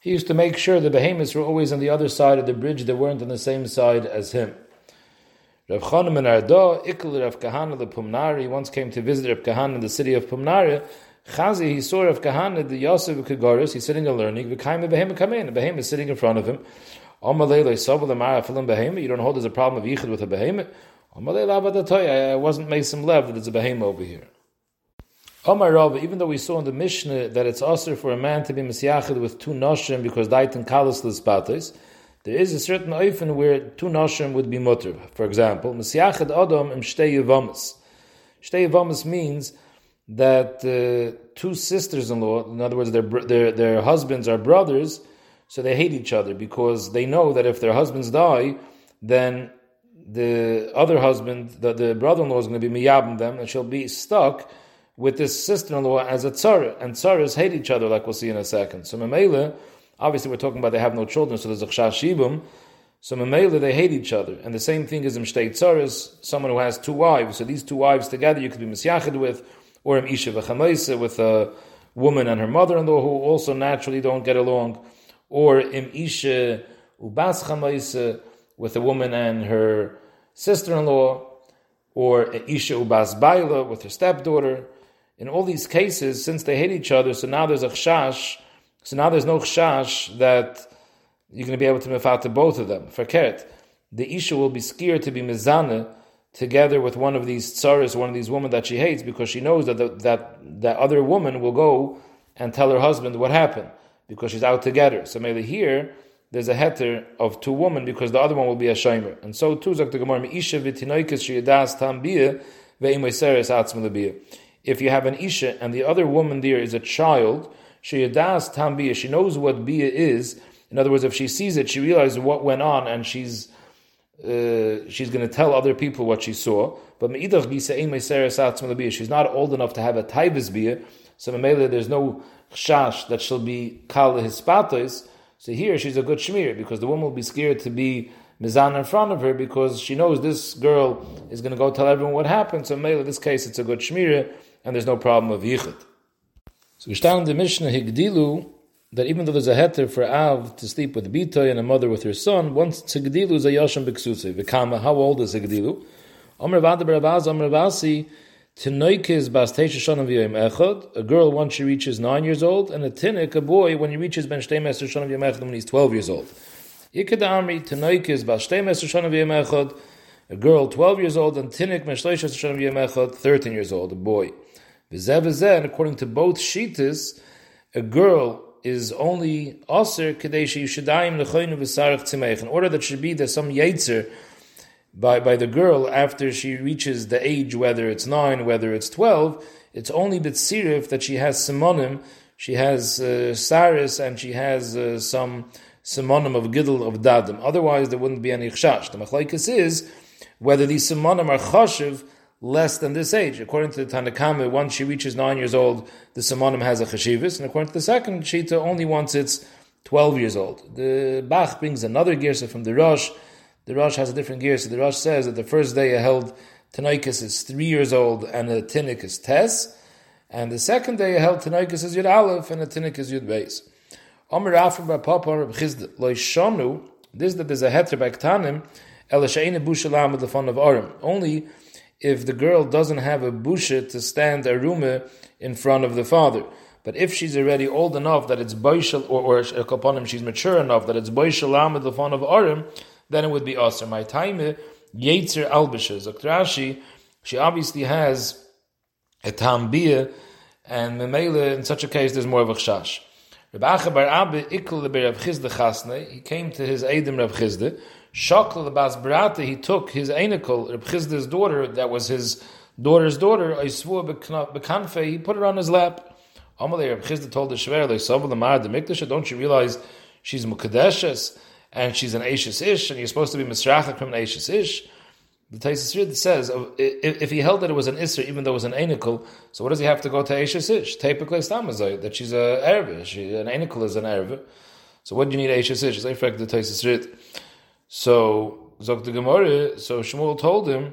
A: He used to make sure the behemoths were always on the other side of the bridge, they weren't on the same side as him. Rav Chanim miNehardea, Ikl Rav Kahana the Pumnari, once came to visit Rav Kahana in the city of Pumnari. Chazi, he saw Rav Kahana, the Yosef Kagaris, he's sitting and learning, V'kaim Behemoth come in, a behemoth is sitting in front of him. You don't hold there's a problem of yichud with a behemoth. I wasn't made some lev that there's a behemoth over here. Omar Rav, even though we saw in the Mishnah that it's also for a man to be misyachid with two noshim because in kalas l'spatis, there is a certain oifen where two noshim would be mutter. For example, misyachid adam im shtei yevamas. Shtei yevamas means that uh, two sisters-in-law, in other words, their, their, their husbands are brothers, so they hate each other because they know that if their husbands die, then the other husband, the, the brother-in-law is going to be miyabim them, and she'll be stuck with this sister-in-law as a tzara, and tzaras hate each other, like we'll see in a second. So Mamela, obviously we're talking about they have no children, so there's a chshashibum. So Mamela, they hate each other, and the same thing is in shtei tzaras, someone who has two wives. So these two wives together, you could be misyachid with, or im isha with a woman and her mother-in-law who also naturally don't get along or im isha ubas chamaisa with a woman and her sister-in-law, or isha ubas baila with her stepdaughter. In all these cases, since they hate each other, so now there's a chash, so now there's no chash that you're going to be able to mefata both of them. For keret, the isha will be scared to be mizana together with one of these tsaras, one of these women that she hates, because she knows that the, that that other woman will go and tell her husband what happened because she's out together. So maybe here there's a heter of two women because the other one will be a shomer. And so too zok the Gemara isha v'tinoikis sheyadas tam bia atzma If you have an isha and the other woman there is a child, sheyadas tam bia, she knows what bia is. In other words, if she sees it, she realizes what went on and she's uh, she's going to tell other people what she saw. But she's not old enough to have a taibas bia, so there's no chash that she'll be kal hispatos. So here she's a good shmir because the woman will be scared to be mizan in front of her because she knows this girl is going to go tell everyone what happened. So in this case, it's a good shmir and there's no problem of yichud. So we stand in the Mishnah Higdilu that even though there's a heter for Av to sleep with Bitoy and a mother with her son, once Tzigdilu is a Yasham Biksuse. Vikama, how old is Tzigdilu? Omer Vada Baravaz, Omer Vasi, Tinoikis bas shana echad, a girl once she reaches nine years old, and a tinik, a boy, when he reaches ben shtemes shana echad when he's twelve years old. Ikadamri tinoikis bas shtemes shana echad, a girl twelve years old, and tinik ben shleishes shana echad, thirteen years old, a boy. And according to both shitas, a girl is only aser kadesh yishadayim lechoinu v'sarach tzimeich, in order that should be there's some yetzer by, by the girl after she reaches the age, whether it's nine, whether it's twelve, it's only bitsirif that she has simonim, she has uh, saris, and she has uh, some simonim of gidl of dadim. Otherwise, there wouldn't be any chshash. The machlaikas is whether these simonim are chashiv less than this age. According to the Tanakama, once she reaches nine years old, the simonim has a chashivas, and according to the second shita, only once it's 12 years old. The Bach brings another girsa from the Rosh. The Rosh has a different girsa. The Rosh says that the first day held Tanaikas is three years old and a Tinnik is Tes. And the second day held Tanaikas is Yud Aleph and a Tinnik is Yud Beis. Omer Afra Papa Reb Chizd Shonu, this that there's a heter by Ktanim, El Sheine Bushalam with the fun of Arim. Only if the girl doesn't have a busha to stand a rume in front of the father. But if she's already old enough that it's boishal, or, or kaponim, she's mature enough that it's boishal amid the fun of arim, then it would be aser. My time, eh, yetzer albisha. Zoktrashi, she obviously has a tambia, and memele, in such a case, there's more of a chash. Rabbi bar Abbe ikul le Rav Chizde chasne, he came to his Eidim Rav Chizde, Shakla the Bas Barata, he took his Einikul, Rav Chizde's daughter, that was his daughter's daughter, Aisvua bekanfe, he put her on his lap. Amalei Reb Chizda told the Shver, the don't you realize she's Mukadeshes and she's an Ashes Ish and you're supposed to be Misrachak from an Ashes Ish? The Taisis says if he held that it was an Isser, even though it was an Anikel, so what does he have to go to Ashes Ish? Typically, that she's an she, an Anikel is an Erve. So what do you need Ashes Ish? I fact the Taisis So, Zok the Gemara, so Shmuel told him,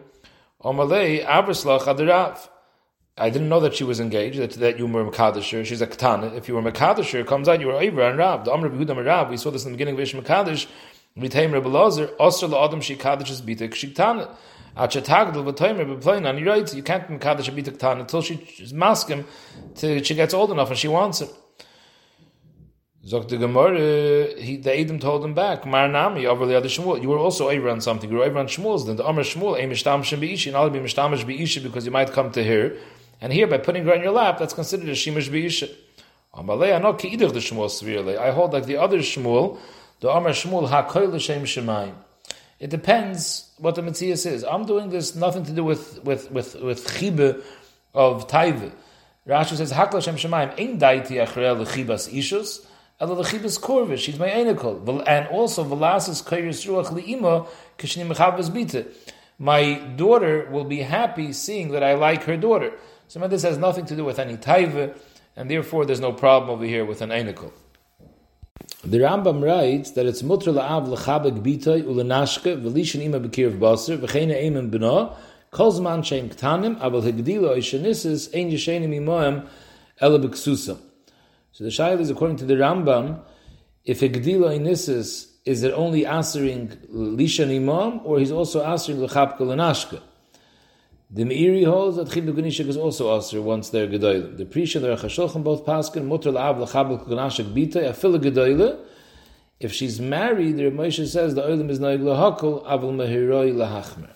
A: Amalei Abraslach Adirav. I didn't know that she was engaged, that, that you were Makadisher. She's a Katana. If you were Makadisher, it comes out you were Ivra and Rab. The Amr Behuda Rab, we saw this in the beginning of Ish Makadish. Vitaim Rebbe Lazar, Osir La'adam She Kaddish is Bita Kshiktana. Achatagdal Vitaim Rebbe Plain, and you're right, you can't be Makadish Bita Ktana until she's masking till she gets old enough and she wants it. Zok the Gemara, he, the Edom told him back, Mar Nami, over the other Shmuel, you were also over on something, you were over on Shmuel's, then the Amr Shmuel, Ein Mishtamish Be'ishi, and I'll be Mishtamish Be'ishi because you might come to here, and here, by putting her on your lap, that's considered a shimush b'isha. I know Ki'idach the Shmuel severely. I hold like the other Shmuel, the Amar Shmuel hakoy l'shem shemayim. It depends what the Matthias is. I'm doing this nothing to do with with with with chibe of taive. Rashi says hakla shem shemayim ein daiti achrei lechibas ishus ela lechibas korvish. She's my enikol, and also velasas koyers ruach liima kishnim mechavas bita. My daughter will be happy seeing that I like her daughter. So this has nothing to do with any taiva, and therefore there's no problem over here with an einikul. The Rambam writes that it's mutra la'av l'chabek bitay u'lenashke v'lishan ima b'kir v'baser v'cheina eimen b'na kol zman sheim ktanim aval hegdilo ishanisis ein yishenim imoem ela b'ksusa. So the shail is according to the Rambam, if hegdilo inisis is it only answering lishan imam or he's also answering l'chabke l'nashke? The Meiri holds that Chinuch Ganishik is also Aser once they're Gedoyle. The Prisha, the Rechashochem, both Paskin, Mutter La'av L'chabel Ganashik Bita, Afila Gedoyle. If she's married, the Moshe says the Olim is Noig L'hakol, Avil Mehiroi L'hachmer.